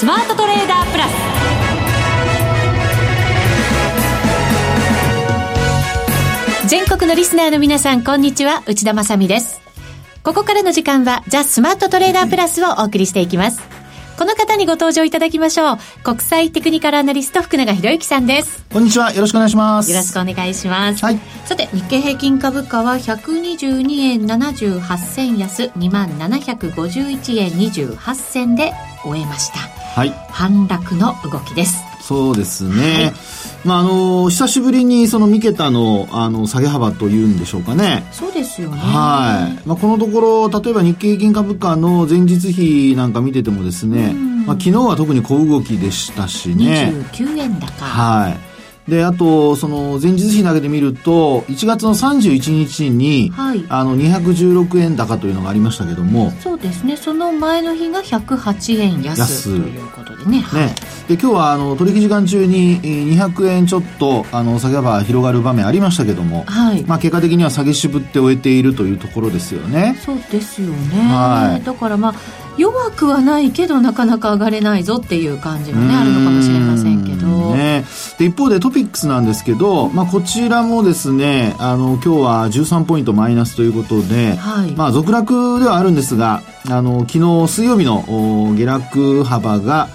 スマートトレーダープラス。全国のリスナーの皆さんこんにちは。内田まさです。ここからの時間はザ・スマートトレーダープラスをお送りしていきます。この方にご登場いただきましょう。国際テクニカルアナリスト福永博之さんです。こんにちは。よろしくお願いします。よろしくお願いします。はい。さて、日経平均株価は122円78銭安2751円28銭で終えました。はい。反落の動きです。そうですね。はいまあ、あの久しぶりにその三桁のあの下げ幅というんでしょうかね。そうですよね。はい。まあ、このところ、例えば日経平均株価の前日比なんか見ててもですね、まあ、昨日は特に小動きでしたしね。29円高。はい。で、あと、その、前日比投げてみると、1月の31日に、はい、あの、216円高というのがありましたけども。そうですね。その前の日が108円安安ということでね。ね。で、今日は、あの、取引時間中に200円ちょっと、あの、下げ幅広がる場面ありましたけども、はい。まあ、結果的には下げ渋って終えているというところですよね。そうですよね。はい。だからまあ、弱くはないけどなかなか上がれないぞっていう感じもねあるのかもしれませんけど、ね、で一方でトピックスなんですけど、まあ、こちらもですねあの今日は13ポイントマイナスということで、はい、まあ、続落ではあるんですがあの昨日水曜日の下落幅が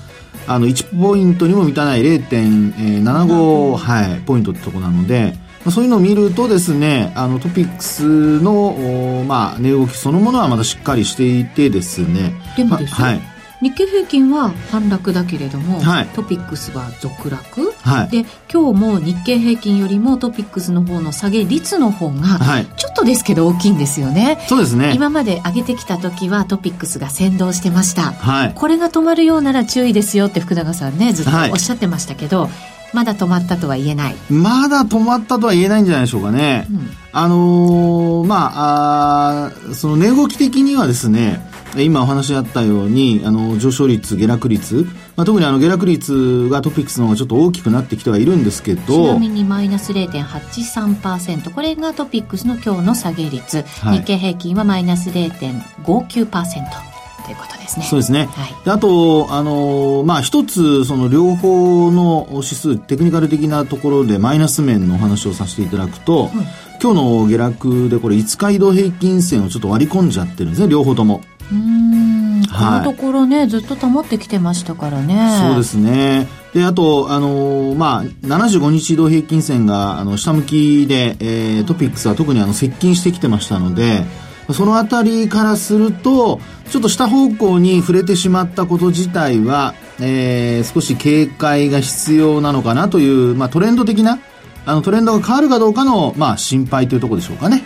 あの1ポイントにも満たない0.75、はい、ポイントってとこなので、そういうのを見るとですね、あのトピックスの、まあ、値動きそのものはまだしっかりしていてですね。でもですね、はい、日経平均は反落だけれども、はい、トピックスは続落、はい、で今日も日経平均よりもトピックスの方の下げ率の方がちょっとですけど大きいんですよね、そうですね。今まで上げてきた時はトピックスが先導してました、はい、これが止まるようなら注意ですよって福永さんねずっとおっしゃってましたけど、まだ止まったとは言えない。まだ止まったとは言えないんじゃないでしょうかね、うん、あのー、まああその値動き的にはですね今お話しあったようにあの上昇率下落率、まあ、特にあの下落率がトピックスの方がちょっと大きくなってきてはいるんですけど。ちなみにマイナス0.83%これがトピックスの今日の下げ率、はい、日経平均はマイナス0.59%。ということですね。そうですね。はい、あと、あの、まあ、一つ、その両方の指数、テクニカル的なところでマイナス面のお話をさせていただくと、はい、今日の下落でこれ5日移動平均線をちょっと割り込んじゃってるんですね、両方とも。うん、このところね、はい、ずっと保ってきてましたからね。そうですね。で、あと、あのー、まあ、75日移動平均線が、あの、下向きで、えー、トピックスは特にあの、接近してきてましたので、そのあたりからすると、ちょっと下方向に触れてしまったこと自体は、えー、少し警戒が必要なのかなという、まあ、トレンド的な、あのトレンドが変わるかどうかの、まあ、心配というところでしょうかね。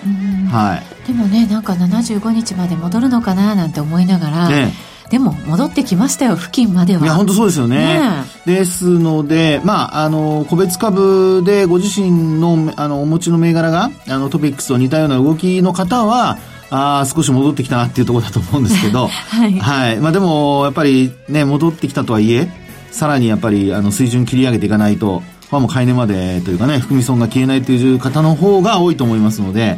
はい。でもね、なんか75日まで戻るのかななんて思いながら、ね、でも戻ってきましたよ、付近までは。いや、本当そうですよね。ねですので、まあ、あの、個別株でご自身の、あの、お持ちの銘柄が、あの、トピックスと似たような動きの方は、ああ、少し戻ってきたなっていうところだと思うんですけど、はい。はい。まあでも、やっぱりね、戻ってきたとはいえ、さらにやっぱり、あの、水準切り上げていかないと、まあもう買い値までというかね、含み損が消えないという方の方が多いと思いますので、はい。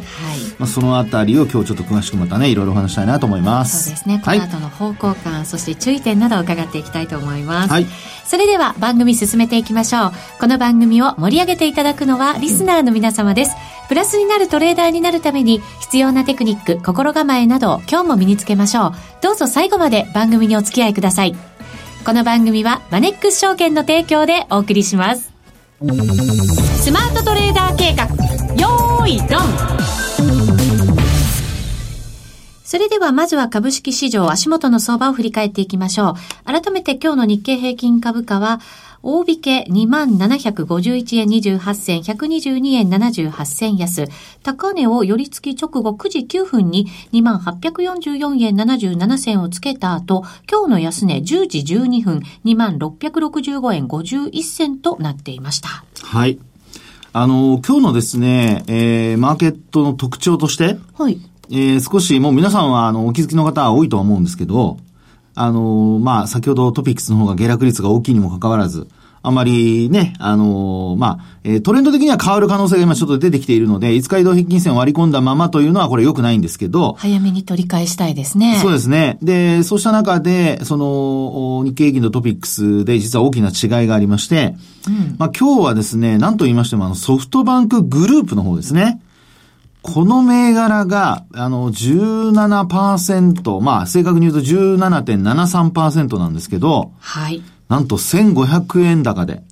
まあそのあたりを今日ちょっと詳しくまたね、いろいろお話したいなと思います。そうですね。この後の方向感、はい、そして注意点などを伺っていきたいと思います。はい。それでは番組進めていきましょう。この番組を盛り上げていただくのはリスナーの皆様です。プラスになるトレーダーになるために必要なテクニック、心構えなど今日も身につけましょう。どうぞ最後まで番組にお付き合いください。この番組はマネックス証券の提供でお送りします。スマートトレーダー計画、よーい、ドンそれではまずは株式市場足元の相場を振り返っていきましょう。改めて今日の日経平均株価は、大引け2751円28銭、122円78銭安。高値を寄り付き直後9時9分に2844円77銭をつけた後、今日の安値10時12分2665円51銭となっていました。はい。あの、今日のですね、えー、マーケットの特徴として、はい。えー、少しもう皆さんはあのお気づきの方は多いとは思うんですけど、あのー、まあ、先ほどトピックスの方が下落率が大きいにもかかわらず、あまりね、あのー、まあ、えー、トレンド的には変わる可能性が今ちょっと出てきているので、5日移動平均線を割り込んだままというのはこれ良くないんですけど。早めに取り返したいですね。そうですね。で、そうした中で、その、日経平均のトピックスで実は大きな違いがありまして、うん、まあ今日はですね、何と言いましてもあのソフトバンクグループの方ですね。この銘柄が、あの、17%、まあ、正確に言うと17.73%なんですけど、はい。なんと1500円高で。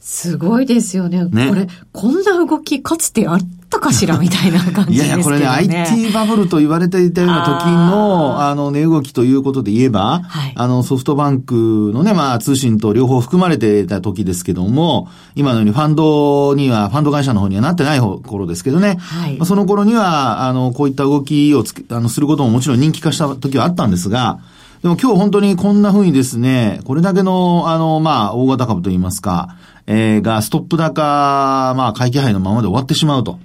すごいですよね。ねこれ、こんな動きかつてあったかしらみたいな感じですけど、ね、いやいや、これね、IT バブルと言われていたような時の、あの、値動きということで言えば、はい、あの、ソフトバンクのね、まあ、通信と両方含まれていた時ですけども、今のようにファンドには、ファンド会社の方にはなってない頃ですけどね。はい。まあ、その頃には、あの、こういった動きをつあの、することももちろん人気化した時はあったんですが、でも今日本当にこんな風にですね、これだけの、あの、まあ、大型株といいますか、えー、が、ストップ高、まあ、回帰杯のままで終わってしまうと。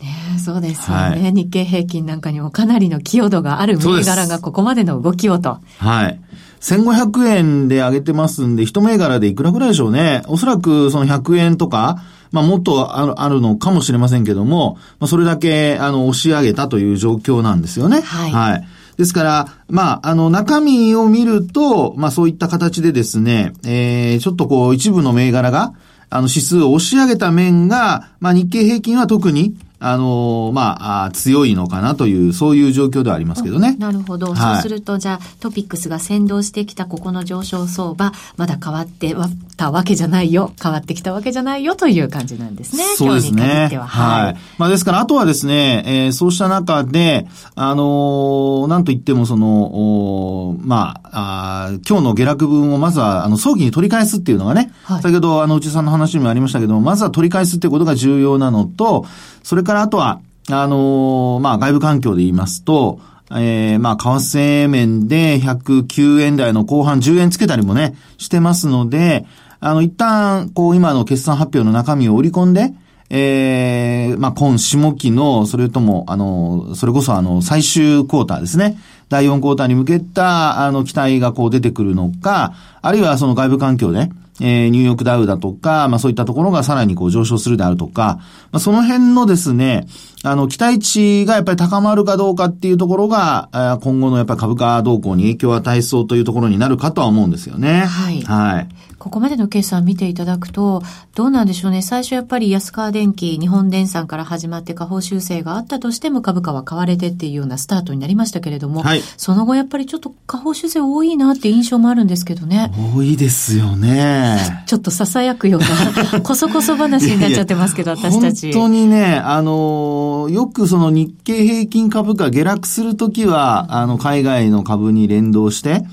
ねそうですよね、はい、日経平均なんかにもかなりの寄与度がある銘柄がここまでの動きをと。はい。1500円で上げてますんで、一銘柄でいくらぐらいでしょうね。おそらくその100円とか、まあもっとあるあるのかもしれませんけども、まあそれだけあの押し上げたという状況なんですよね。はい。はい。ですから、まあ、あの、中身を見ると、まあ、そういった形でですね、えー、ちょっとこう、一部の銘柄が、あの、指数を押し上げた面が、まあ、日経平均は特に、あのー、まあ、強いのかなという、そういう状況ではありますけどね。なるほど。はい、そうすると、じゃあ、トピックスが先導してきたここの上昇相場、まだ変わってたわけじゃないよ、変わってきたわけじゃないよという感じなんですね。そうですね。は。はい。まあ、ですから、あとはですね、えー、そうした中で、あのー、なんといっても、その、まああ、今日の下落分をまずは、あの、早期に取り返すっていうのがね、はい、先ほど、あの、内さんの話にもありましたけども、まずは取り返すっていうことが重要なのと、それからあとは、あのー、まあ、外部環境で言いますと、えー、まあ、為替面で109円台の後半10円つけたりもね、してますので、あの、一旦、こう、今の決算発表の中身を織り込んで、ええー、まあ、今下期の、それとも、あの、それこそあの、最終クォーターですね。第4クォーターに向けた、あの、期待がこう出てくるのか、あるいはその外部環境で、えー、ニューヨークダウだとか、まあそういったところがさらにこう上昇するであるとか、まあその辺のですね、あの、期待値がやっぱり高まるかどうかっていうところが、今後のやっぱり株価動向に影響を与えそうというところになるかとは思うんですよね。はい。はい。ここまでの決算見ていただくと、どうなんでしょうね。最初やっぱり安川電機、日本電産から始まって下方修正があったとしても株価は買われてっていうようなスタートになりましたけれども、はい、その後やっぱりちょっと下方修正多いなって印象もあるんですけどね。多いですよね。ちょっと囁くような、こそこそ話になっちゃってますけど、私たち。本当にね、あの、よくその日経平均株価下落するときは、あの、海外の株に連動して、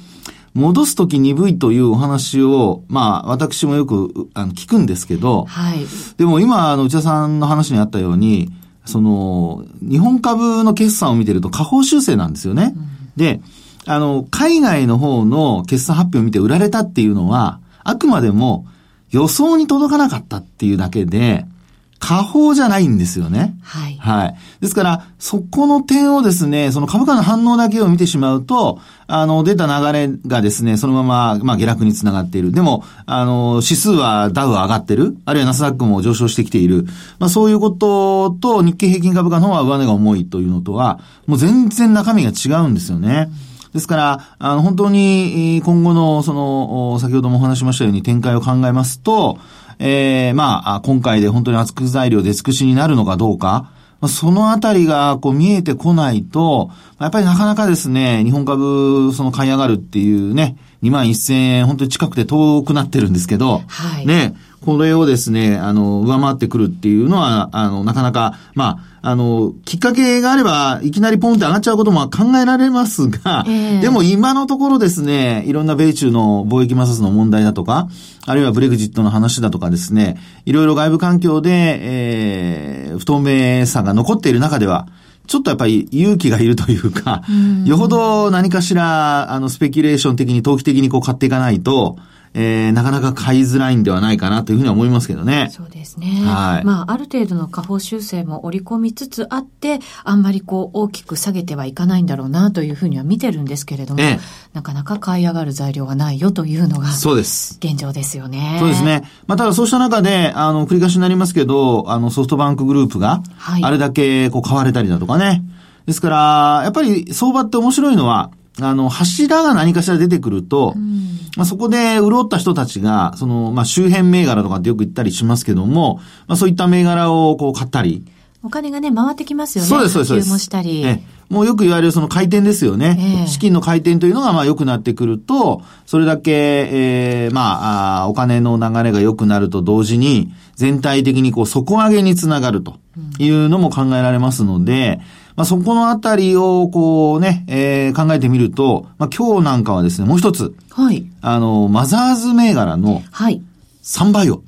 戻すとき鈍いというお話を、まあ、私もよく、あの、聞くんですけど、はい。でも今、あの、内田さんの話にあったように、その、日本株の決算を見てると下方修正なんですよね。うん、で、あの、海外の方の決算発表を見て売られたっていうのは、あくまでも予想に届かなかったっていうだけで、下方じゃないんですよね。はい。はい。ですから、そこの点をですね、その株価の反応だけを見てしまうと、あの、出た流れがですね、そのまま、まあ、下落につながっている。でも、あの、指数はダウは上がってる。あるいはナスダックも上昇してきている。まあ、そういうことと、日経平均株価の方は上値が重いというのとは、もう全然中身が違うんですよね。ですから、あの、本当に、今後の、その、先ほどもお話しましたように展開を考えますと、ええー、まあ、今回で本当に圧縮材料で尽くしになるのかどうか、そのあたりがこう見えてこないと、やっぱりなかなかですね、日本株その買い上がるっていうね、2万1000円本当に近くて遠くなってるんですけど、はい、ね、これをですね、あの、上回ってくるっていうのは、あの、なかなか、まあ、あの、きっかけがあれば、いきなりポンって上がっちゃうことも考えられますが、えー、でも今のところですね、いろんな米中の貿易摩擦の問題だとか、あるいはブレグジットの話だとかですね、いろいろ外部環境で、えー、不透明さが残っている中では、ちょっとやっぱり勇気がいるというか、よほど何かしら、あの、スペキュレーション的に、投機的にこう買っていかないと、えー、なかなか買いづらいんではないかなというふうには思いますけどね。そうですね。はい。まあ、ある程度の下方修正も織り込みつつあって、あんまりこう、大きく下げてはいかないんだろうなというふうには見てるんですけれども、ええ、なかなか買い上がる材料がないよというのが、そうです。現状ですよね。そうですね。まあ、ただそうした中で、あの、繰り返しになりますけど、あの、ソフトバンクグループが、あれだけこう買われたりだとかね。ですから、やっぱり相場って面白いのは、あの、柱が何かしら出てくると、うん、まあ、そこで潤った人たちが、その、まあ、周辺銘柄とかってよく言ったりしますけども、まあ、そういった銘柄をこう買ったり。お金がね、回ってきますよね。そうです、そうです。そうですもしたり。えもうよく言われるその回転ですよね。えー、資金の回転というのがまあ良くなってくると、それだけ、ええー、まあお金の流れが良くなると同時に、全体的にこう底上げにつながるというのも考えられますので、うんまあ、そこのあたりを、こうね、えー、考えてみると、まあ、今日なんかはですね、もう一つ。はい。あの、マザーズ銘柄の、はい。3倍を。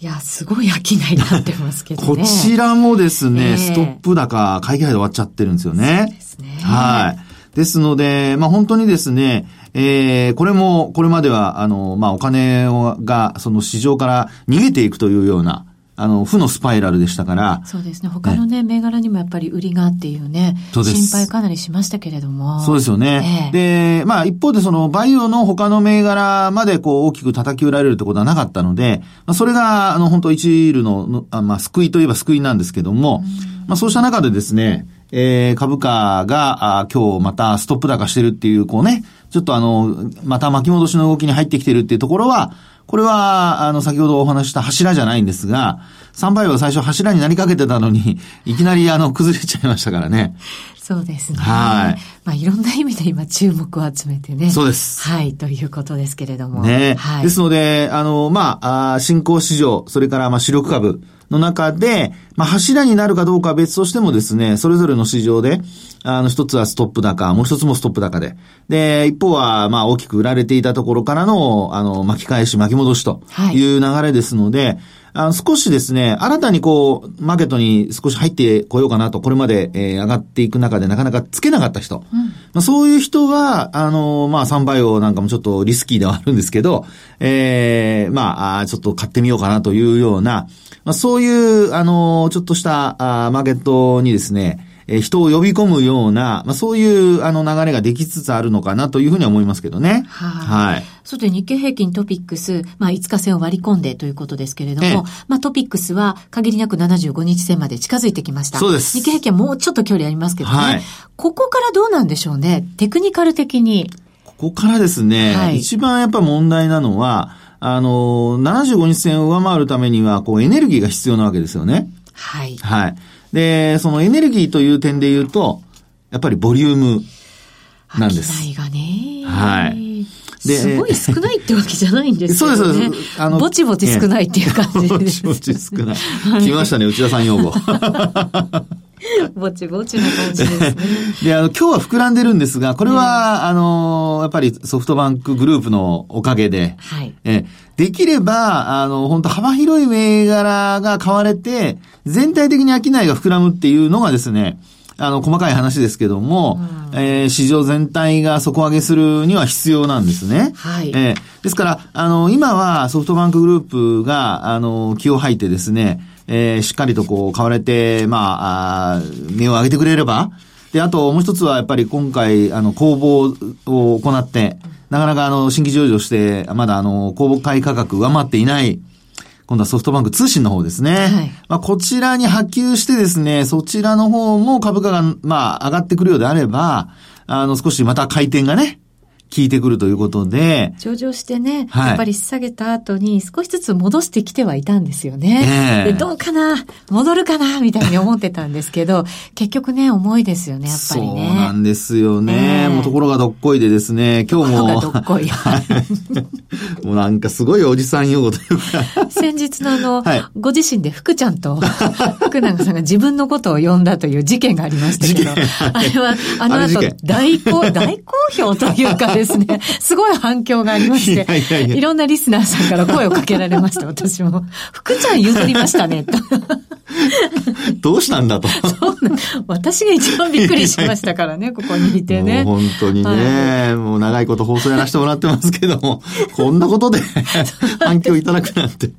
いや、すごい商いになってますけどね。こちらもですね、えー、ストップ高、会議杯で終わっちゃってるんですよね。そうですね。はい。ですので、まあ、本当にですね、えー、これも、これまでは、あの、まあ、お金が、その市場から逃げていくというような、あの、負のスパイラルでしたから。そうですね。他のね、銘柄にもやっぱり売りがっていうね、心配かなりしましたけれども。そうですよね。えで、まあ一方でその、バイオの他の銘柄までこう大きく叩き売られるってことはなかったので、まあ、それが、あの、本当一ーの、あまあ救いといえば救いなんですけども、まあそうした中でですね、えー、株価が、あ今日またストップ高してるっていう、こうね、ちょっとあの、また巻き戻しの動きに入ってきてるっていうところは、これは、あの、先ほどお話した柱じゃないんですが、3倍は最初柱になりかけてたのに、いきなりあの、崩れちゃいましたからね。そうですね。はい。まあ、いろんな意味で今注目を集めてね。そうです。はい、ということですけれども。ね。はい。ですので、あの、まあ、あ新興市場、それから、まあ、主力株の中で、まあ、柱になるかどうかは別としてもですね、それぞれの市場で、あの、一つはストップ高、もう一つもストップ高で。で、一方は、まあ、大きく売られていたところからの、あの、巻き返し、巻き戻しという流れですので、はいあの、少しですね、新たにこう、マーケットに少し入ってこようかなと、これまで、えー、上がっていく中でなかなかつけなかった人。うん、まあ、そういう人は、あの、まあ、サンバイオなんかもちょっとリスキーではあるんですけど、ええー、まあ、ちょっと買ってみようかなというような、まあ、そういう、あの、ちょっとしたあマーケットにですね、え人を呼び込むような、まあ、そういうあの流れができつつあるのかなというふうには思いますけどね。はい。はい。それで日経平均トピックス、まあ、5日線を割り込んでということですけれども、まあ、トピックスは限りなく75日線まで近づいてきました。そうです。日経平均はもうちょっと距離ありますけどね。はい。ここからどうなんでしょうね？テクニカル的に。ここからですね、はい、一番やっぱ問題なのは、あの、75日線を上回るためには、こう、エネルギーが必要なわけですよね。はい。はい。で、そのエネルギーという点で言うと、やっぱりボリュームなんです。がね。はい。で、すごい少ないってわけじゃないんですよね。そうです、そうです。あの、ぼちぼち少ないっていう感じです。ぼちぼち少ない。来ましたね、内田さん用語。ぼちぼちな感じですね。で、あの、今日は膨らんでるんですが、これは、あの、やっぱりソフトバンクグループのおかげで、はい。え、できれば、あの、本当幅広い銘柄が買われて、全体的に商いが膨らむっていうのがですね、あの、細かい話ですけども、うん、えー、市場全体が底上げするには必要なんですね。はい。えー、ですから、あの、今はソフトバンクグループが、あの、気を吐いてですね、えー、しっかりとこう、買われて、まあ、あ目を上げてくれれば、で、あともう一つはやっぱり今回、あの、公募を行って、なかなかあの、新規上場して、まだあの、公募買価格上回っていない、今度はソフトバンク通信の方ですね。はい、まあ、こちらに波及してですね、そちらの方も株価が、まあ、上がってくるようであれば、あの、少しまた回転がね、効いてくるということで。上場してね、はい、やっぱり下げた後に少しずつ戻してきてはいたんですよね。えー、でどうかな？戻るかな？みたいに思ってたんですけど、結局ね、重いですよね、やっぱりね。そうなんですよね。えー、もうところがどっこいでですね、今日も。ところがどっこい。もうなんかすごいおじさん用語というか。先日のあの、はい、ご自身で福ちゃんと福永さんが自分のことを呼んだという事件がありましたけど、あれは、あの後大好、大好評というかですね、すごい反響がありまして、いやいやいやいろんなリスナーさんから声をかけられました、私も。福ちゃん譲りましたね、と。どうしたんだと。そうな私が一番びっくりしましたからね、ここにいてね。もう本当にね、はい、もう長いこと放送やらせてもらってますけども、こんなことで反響いただくなんて。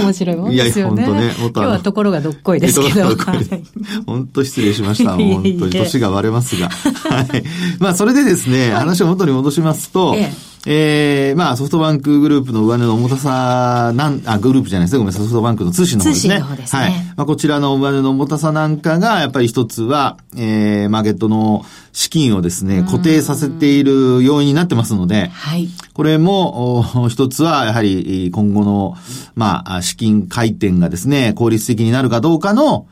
面白いもんですよね。いや、本当ね。今日はところがどっこいですけど。本当失礼しました。本当に年が割れますが。はい。まあ、それでですね、話を元に戻しますと、えええー、まあ、ソフトバンクグループの上値の重たさなん、あ、グループじゃないですね。ごめんなさい。ソフトバンクの通信の方ですね。通信の方ですね。はい。まあ、こちらの上値の重たさなんかが、やっぱり一つは、えー、マーケットの資金をですね、固定させている要因になってますので、はい。これも、一つは、やはり、今後の、まあ、資金回転がですね、効率的になるかどうかの、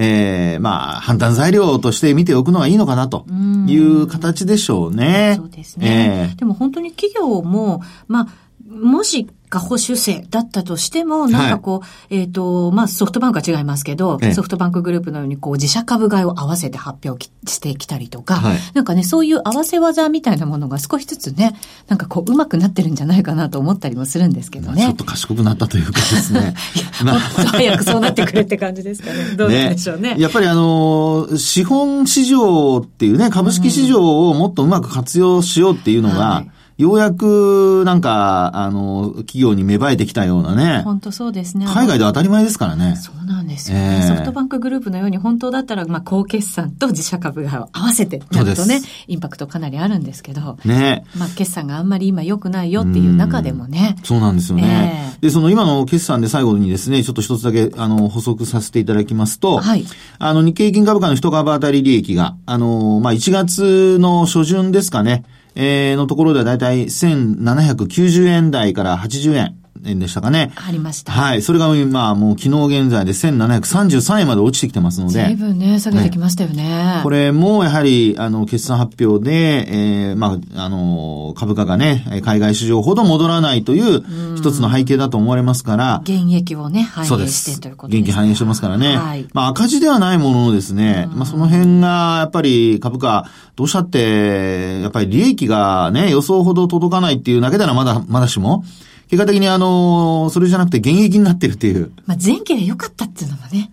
ええー、まあ、判断材料として見ておくのがいいのかなという形でしょうね。そうですね。えー、でも本当に企業も、まあ、もしが保守性だったとしても、なんかこう、はい、えっ、ー、と、まあ、ソフトバンクは違いますけど、ソフトバンクグループのように、こう、自社株買いを合わせて発表してきたりとか、はい、なんかね、そういう合わせ技みたいなものが少しずつね、なんかこう、うまくなってるんじゃないかなと思ったりもするんですけどね。ちょっと賢くなったというかですね。いや、もっと早くそうなってくれって感じですかね。どうでしょうね。ね やっぱりあの、資本市場っていうね、株式市場をもっとうまく活用しようっていうのが、はいようやく、なんか、あの、企業に芽生えてきたようなね。本当そうですね。海外で当たり前ですからね。そうなんですよね。えー、ソフトバンクグループのように本当だったら、まあ、高決算と自社株が合わせてなるとね、インパクトかなりあるんですけど。ね。まあ、決算があんまり今良くないよっていう中でもね。うそうなんですよね、えー、で、その今の決算で最後にですね、ちょっと一つだけ、あの、補足させていただきますと、はい。あの、日経平均株価の一株当たり利益が、あの、まあ、1月の初旬ですかね、えー、のところではだいたい1790円台から80円。円でしたかね。ありました。はい。それが、まあ、もう昨日現在で1733円まで落ちてきてますので。随分ね、下げてきましたよね。ねこれも、やはり、あの、決算発表で、えー、まあ、あの、株価がね、海外市場ほど戻らないという一つの背景だと思われますから。現役をね、反映してということです、ね。現役反映してますからね。はい。まあ、赤字ではないもののですね、まあ、その辺が、やっぱり株価、どうしたって、やっぱり利益がね、予想ほど届かないっていうだけならまだ、まだしも、結果的にあの、それじゃなくて現役になってるっていう。まあ前期で良かったっていうのもね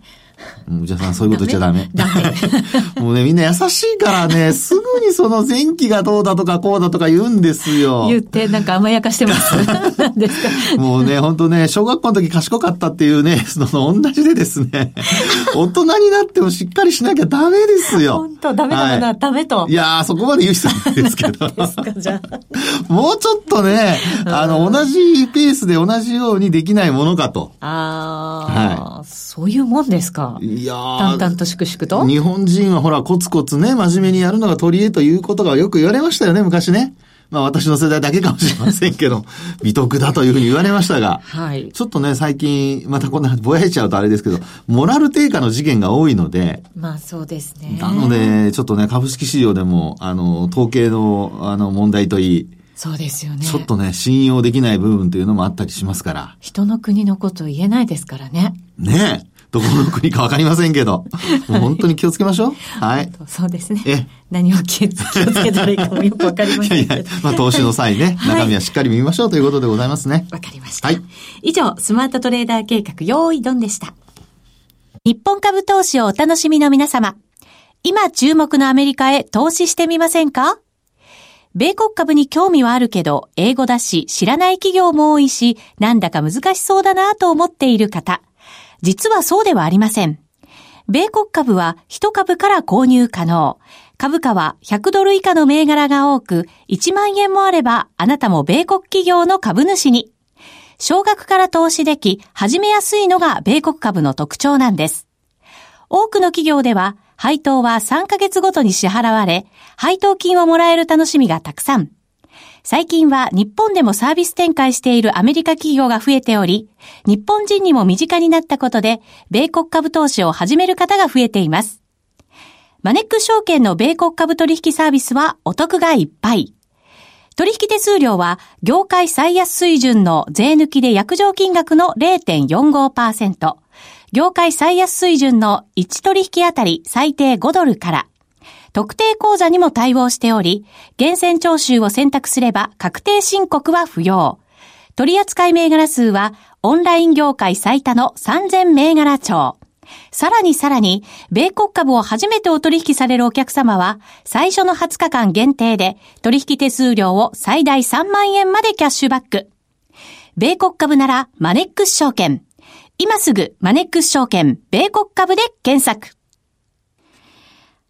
もね。じゃあさん、そういうこと言っちゃダメ。ダメ。もうね、みんな優しいからね、すぐにその前期がどうだとかこうだとか言うんですよ。言って、なんか甘やかしてます。何ですか。もうね、本当ね、小学校の時賢かったっていうね、その同じでですね、大人になってもしっかりしなきゃダメですよ。本当ダメだな、はい、ダメと。いやー、そこまで言う人ないですけど。ですか、じゃあ。もうちょっとね、あの、同じペースで同じようにできないものかと。ああ、はい。そういうもんですか。いや淡々と粛々と？日本人はほら、コツコツね、真面目にやるのが取り柄ということがよく言われましたよね、昔ね。まあ私の世代だけかもしれませんけど、美徳だというふうに言われましたが、はい。ちょっとね、最近、またこんなぼやいちゃうとあれですけど、モラル低下の事件が多いので、まあそうですね。なので、ちょっとね、株式市場でも、あの、統計の、あの、問題といい、そうですよね。ちょっとね、信用できない部分というのもあったりしますから。人の国のこと言えないですからね。ねえ。どこの国かわかりませんけど、もう本当に気をつけましょう。はい。そうですね。え？何を気をつけたらいいかもよくわかりません。いやいや、まあ投資の際ね、中身はしっかり見ましょうということでございますね。わ、かりました。はい。以上、スマートトレーダー計画、用意ドンでした。日本株投資をお楽しみの皆様。今注目のアメリカへ投資してみませんか？米国株に興味はあるけど、英語だし、知らない企業も多いし、なんだか難しそうだなと思っている方。実はそうではありません。米国株は1株から購入可能。株価は100ドル以下の銘柄が多く、1万円もあればあなたも米国企業の株主に。少額から投資でき、始めやすいのが米国株の特徴なんです。多くの企業では、配当は3ヶ月ごとに支払われ、配当金をもらえる楽しみがたくさん。最近は日本でもサービス展開しているアメリカ企業が増えており、日本人にも身近になったことで、米国株投資を始める方が増えています。マネック証券の米国株取引サービスはお得がいっぱい。取引手数料は業界最安水準の税抜きで約定金額の0.45%、業界最安水準の1取引あたり最低5ドルから、特定口座にも対応しており、厳選徴収を選択すれば確定申告は不要。取扱銘柄数はオンライン業界最多の3000銘柄帳。さらにさらに、米国株を初めてお取引されるお客様は、最初の20日間限定で、取引手数料を最大3万円までキャッシュバック。米国株なら、マネックス証券。今すぐ、マネックス証券、米国株で検索。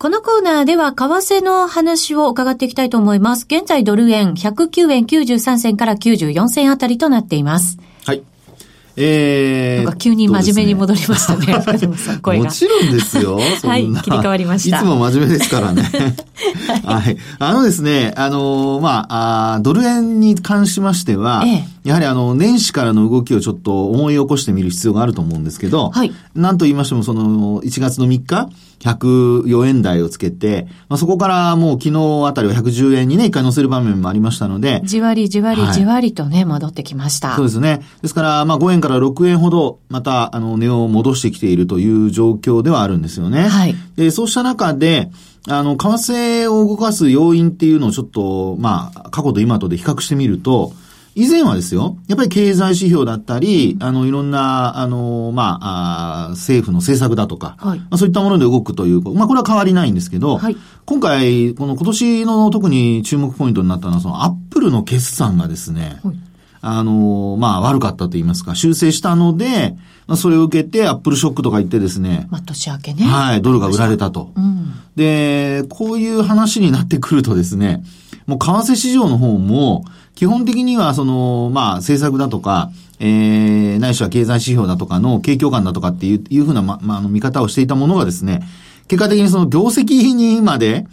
このコーナーでは為替の話を伺っていきたいと思います。現在ドル円109円93銭から94銭あたりとなっています。はい。えー、なんか急に真面目に戻りましたね。ね もちろんですよ。はい、切り替わりました。いつも真面目ですからね。はい、あのですね、あのー、まああ、ドル円に関しましては、ええ、やはりあの、年始からの動きをちょっと思い起こしてみる必要があると思うんですけど、はい。なんと言いましても、その、1月の3日、104円台をつけて、まあ、そこからもう昨日あたりは110円にね、一回乗せる場面もありましたので。じわりじわりじわりとね、はい、戻ってきました。そうですね。ですから、まあ5円から6円ほど、また、あの、値を戻してきているという状況ではあるんですよね。はい。で、そうした中で、あの、為替を動かす要因っていうのをちょっと、まあ、過去と今とで比較してみると、以前はですよ、やっぱり経済指標だったり、あの、いろんな、あの、まあ、あ政府の政策だとか、はい、まあ、そういったもので動くという、まあ、これは変わりないんですけど、はい、今回、この今年の特に注目ポイントになったのは、そのアップルの決算がですね、はい、あの、まあ、悪かったと言いますか、修正したので、まあ、それを受けて、アップルショックとか言ってですね。まあ、年明けね。はい、ドルが売られたと。うん、で、こういう話になってくるとですね、もう為替市場の方も、基本的にはその、まあ、政策だとか、えー、ないしは経済指標だとかの景況感だとかっていう、いうふうな、ま、まあ、あの、見方をしていたものがですね、結果的にその業績にまで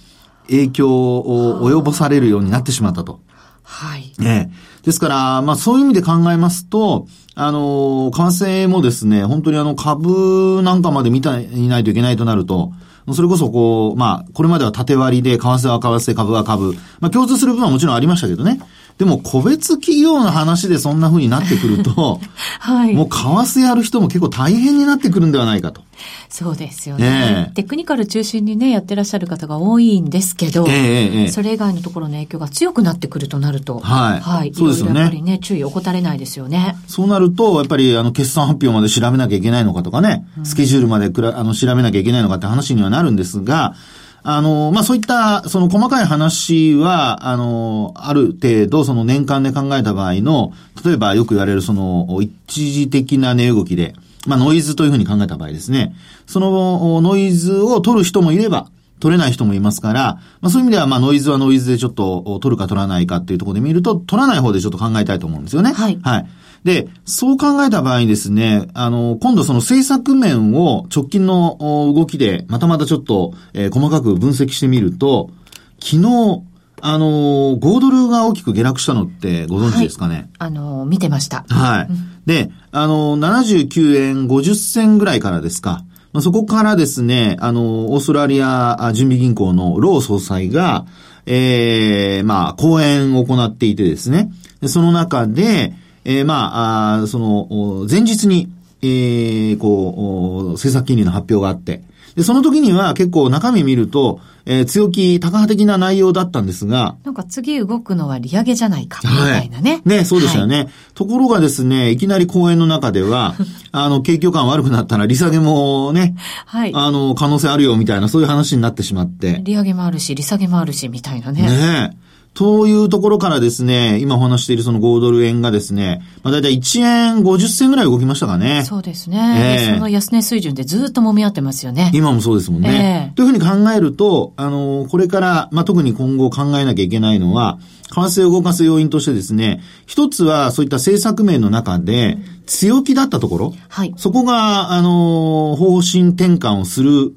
影響を及ぼされるようになってしまったと。はい。ねですから、まあそういう意味で考えますと、あの、為替もですね、本当にあの株なんかまで見ていないといけないとなると、それこそこう、まあ、これまでは縦割りで、為替は為替、株は株。まあ共通する部分はもちろんありましたけどね。でも個別企業の話でそんな風になってくると、はい。もう為替やる人も結構大変になってくるんではないかと。そうですよね。ねテクニカル中心にね、やってらっしゃる方が多いんですけど、えー、それ以外のところの影響が強くなってくるとなると、はい。はい。そうですよね。やっぱりね、注意を怠れないですよね。そうなると、やっぱりあの、決算発表まで調べなきゃいけないのかとかね、スケジュールまでくらあの調べなきゃいけないのかって話にはなるんですが、あの、まあ、そういった、その細かい話は、あの、ある程度、その年間で考えた場合の、例えばよく言われるその、一時的な値動きで、まあ、ノイズというふうに考えた場合ですね、そのノイズを取る人もいれば、取れない人もいますから、まあそういう意味では、まあノイズはノイズでちょっと取るか取らないかっていうところで見ると、取らない方でちょっと考えたいと思うんですよね。はい。はい。で、そう考えた場合にですね、あの、今度その政策面を直近の動きで、またまたちょっと、えー、細かく分析してみると、昨日、あの、5ドルが大きく下落したのってご存知ですかね、はい、あの、見てました。はい。うん、で、あの、79円50銭ぐらいからですか。そこからですね、あの、オーストラリア準備銀行のロー総裁が、ええー、まあ、講演を行っていてですね、その中で、えー、まあ、あその、前日に、えー、こう、政策金利の発表があって、で、その時には結構中身見ると、えー、強気、高派的な内容だったんですが。なんか次動くのは利上げじゃないか、みたいなね。ね、そうでしたよね、はい、ところがですね、いきなり講演の中では、あの、景況感悪くなったら利下げもね、はい。あの、可能性あるよ、みたいな、そういう話になってしまって。利上げもあるし、利下げもあるし、みたいなね。ねというところからですね、今お話しているその5ドル円がですね、まあ大体1円50銭ぐらい動きましたかね。そうですね。えー、その安値水準でずっと揉み合ってますよね。今もそうですもんね。えー、というふうに考えると、あの、これから、まあ特に今後考えなきゃいけないのは、為替を動かす要因としてですね、一つはそういった政策面の中で、強気だったところ、はい、そこが、あの、方針転換をする、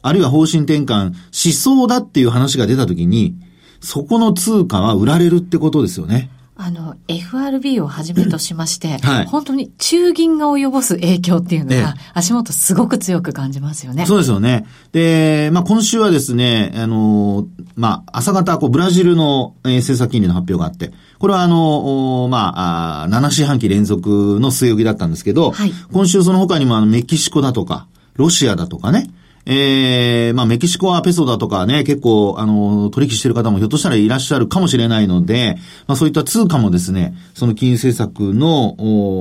あるいは方針転換しそうだっていう話が出たときに、そこの通貨は売られるってことですよね。あの、FRB をはじめとしまして、はい、本当に中銀が及ぼす影響っていうのが、足元すごく強く感じますよね。そうですよね。で、まあ今週はですね、あの、まあ朝方、こう、ブラジルの、えー、政策金利の発表があって、これはあの、まあ、あ7四半期連続の据え置きだったんですけど、はい、今週その他にもあのメキシコだとか、ロシアだとかね、ええー、まあ、メキシコはペソだとかね、結構、あの、取引してる方もひょっとしたらいらっしゃるかもしれないので、まあ、そういった通貨もですね、その金融政策の、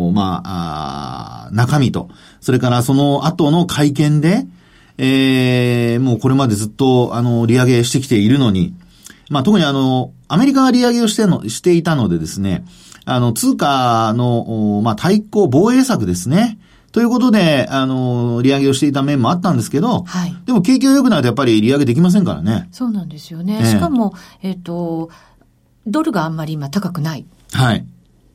おまあ、あ中身と、それからその後の会見で、ええー、もうこれまでずっと、あの、利上げしてきているのに、まあ、特にあの、アメリカが利上げをしての、していたのでですね、あの、通貨の、まあ、対抗防衛策ですね。ということで、あの、利上げをしていた面もあったんですけど、はい、でも景気が良くなるとやっぱり利上げできませんからね。そうなんですよね。えー、しかも、えっ、ー、と、ドルがあんまり今高くない。はい。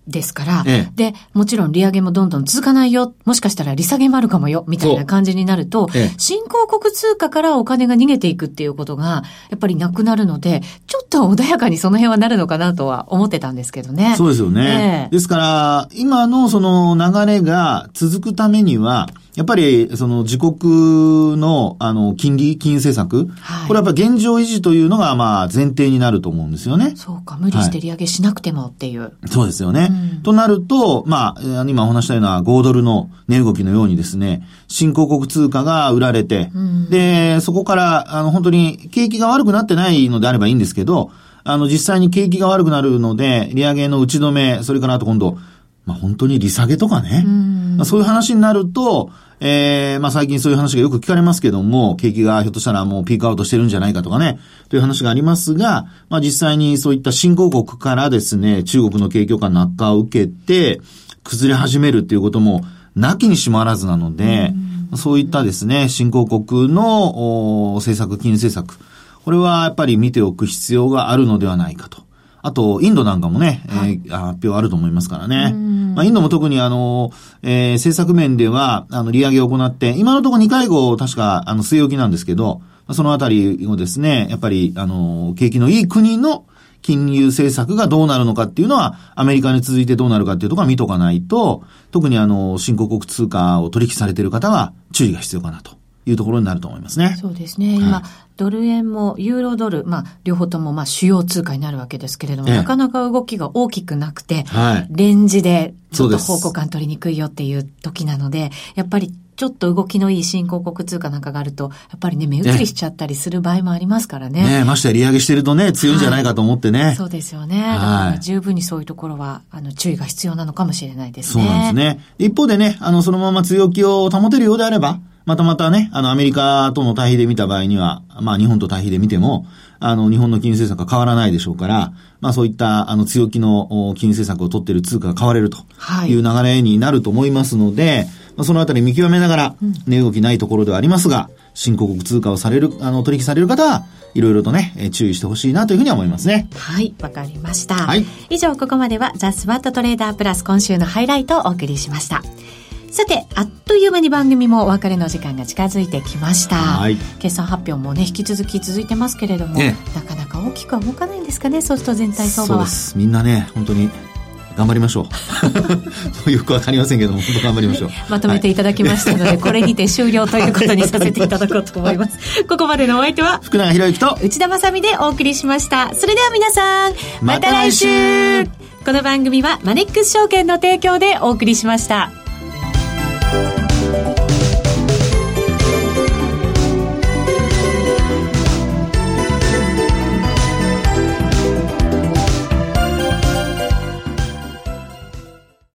ですから、ええ、で、もちろん利上げもどんどん続かないよ、もしかしたら利下げもあるかもよ、みたいな感じになると、え、新興国通貨からお金が逃げていくっていうことが、やっぱりなくなるので、ちょっと穏やかにその辺はなるのかなとは思ってたんですけどね。そうですよね。ですから、今のその流れが続くためには、やっぱり、その自国の、あの、金利、金融政策、はい、これはやっぱ現状維持というのが、まあ、前提になると思うんですよね。そうか、無理して利上げしなくてもっていう。はい、そうですよね。うん、となると、まあ、今お話したような5ドルの値動きのようにですね、新興国通貨が売られて、うん、で、そこから、あの、本当に景気が悪くなってないのであればいいんですけど、あの、実際に景気が悪くなるので、利上げの打ち止め、それからあと今度、まあ、本当に利下げとかね、まあ、そういう話になると、えー、まあ最近そういう話がよく聞かれますけども、景気がひょっとしたらもうピークアウトしてるんじゃないかとかね、という話がありますが、まあ実際にそういった新興国からですね、中国の景況感の悪化を受けて、崩れ始めるっていうことも、なきにしもあらずなので、そういったですね、新興国の政策、金融政策、これはやっぱり見ておく必要があるのではないかと。あと、インドなんかもね、はい、えー、発表あると思いますからね。まあ、インドも特にあの、えー、政策面では、あの、利上げを行って、今のところ2回後、確か、あの、据え置きなんですけど、そのあたりをですね、やっぱり、あの、景気のいい国の金融政策がどうなるのかっていうのは、アメリカに続いてどうなるかっていうところは見とかないと、特にあの、新興国通貨を取引されている方は注意が必要かなと。いうところになると思いますね。そうですね。今、はい、ドル円もユーロドル、まあ、両方ともまあ主要通貨になるわけですけれども、ええ、なかなか動きが大きくなくて、はい、レンジでちょっと方向感取りにくいよっていう時なので、やっぱりちょっと動きのいい新興国通貨なんかがあると、やっぱりね、目移りしちゃったりする場合もありますからね。ねまして利上げしてるとね、強いんじゃないかと思ってね。はい、そうですよね。だから十分にそういうところは、あの、注意が必要なのかもしれないですね。そうなんですね。一方でね、あの、そのまま強気を保てるようであれば、またまたね、あの、アメリカとの対比で見た場合には、まあ、日本と対比で見ても、あの、日本の金融政策は変わらないでしょうから、まあ、そういった、あの、強気の金融政策を取っている通貨が買われるという流れになると思いますので、はい、まあ、そのあたり見極めながら、値動きないところではありますが、新興国通貨をされる、あの、取引される方は、いろいろとね、注意してほしいなというふうに思いますね。はい、わかりました。はい。以上、ここまでは、ザ・スワットトレーダープラス今週のハイライトをお送りしました。さて、あっという間に番組もお別れの時間が近づいてきました。はい。決算発表もね、引き続き続いてますけれども、ね、なかなか大きくは動かないんですかね、ソフト全体相場は。そうです。みんなね、本当に頑張りましょう。よくわかりませんけども、本 当頑張りましょう。まとめていただきましたので、はい、これにて終了ということにさせていただこうと思います。ここまでのお相手は、福永博之と内田まさみでお送りしました。それでは皆さん、また来週この番組はマネックス証券の提供でお送りしました。Thank you.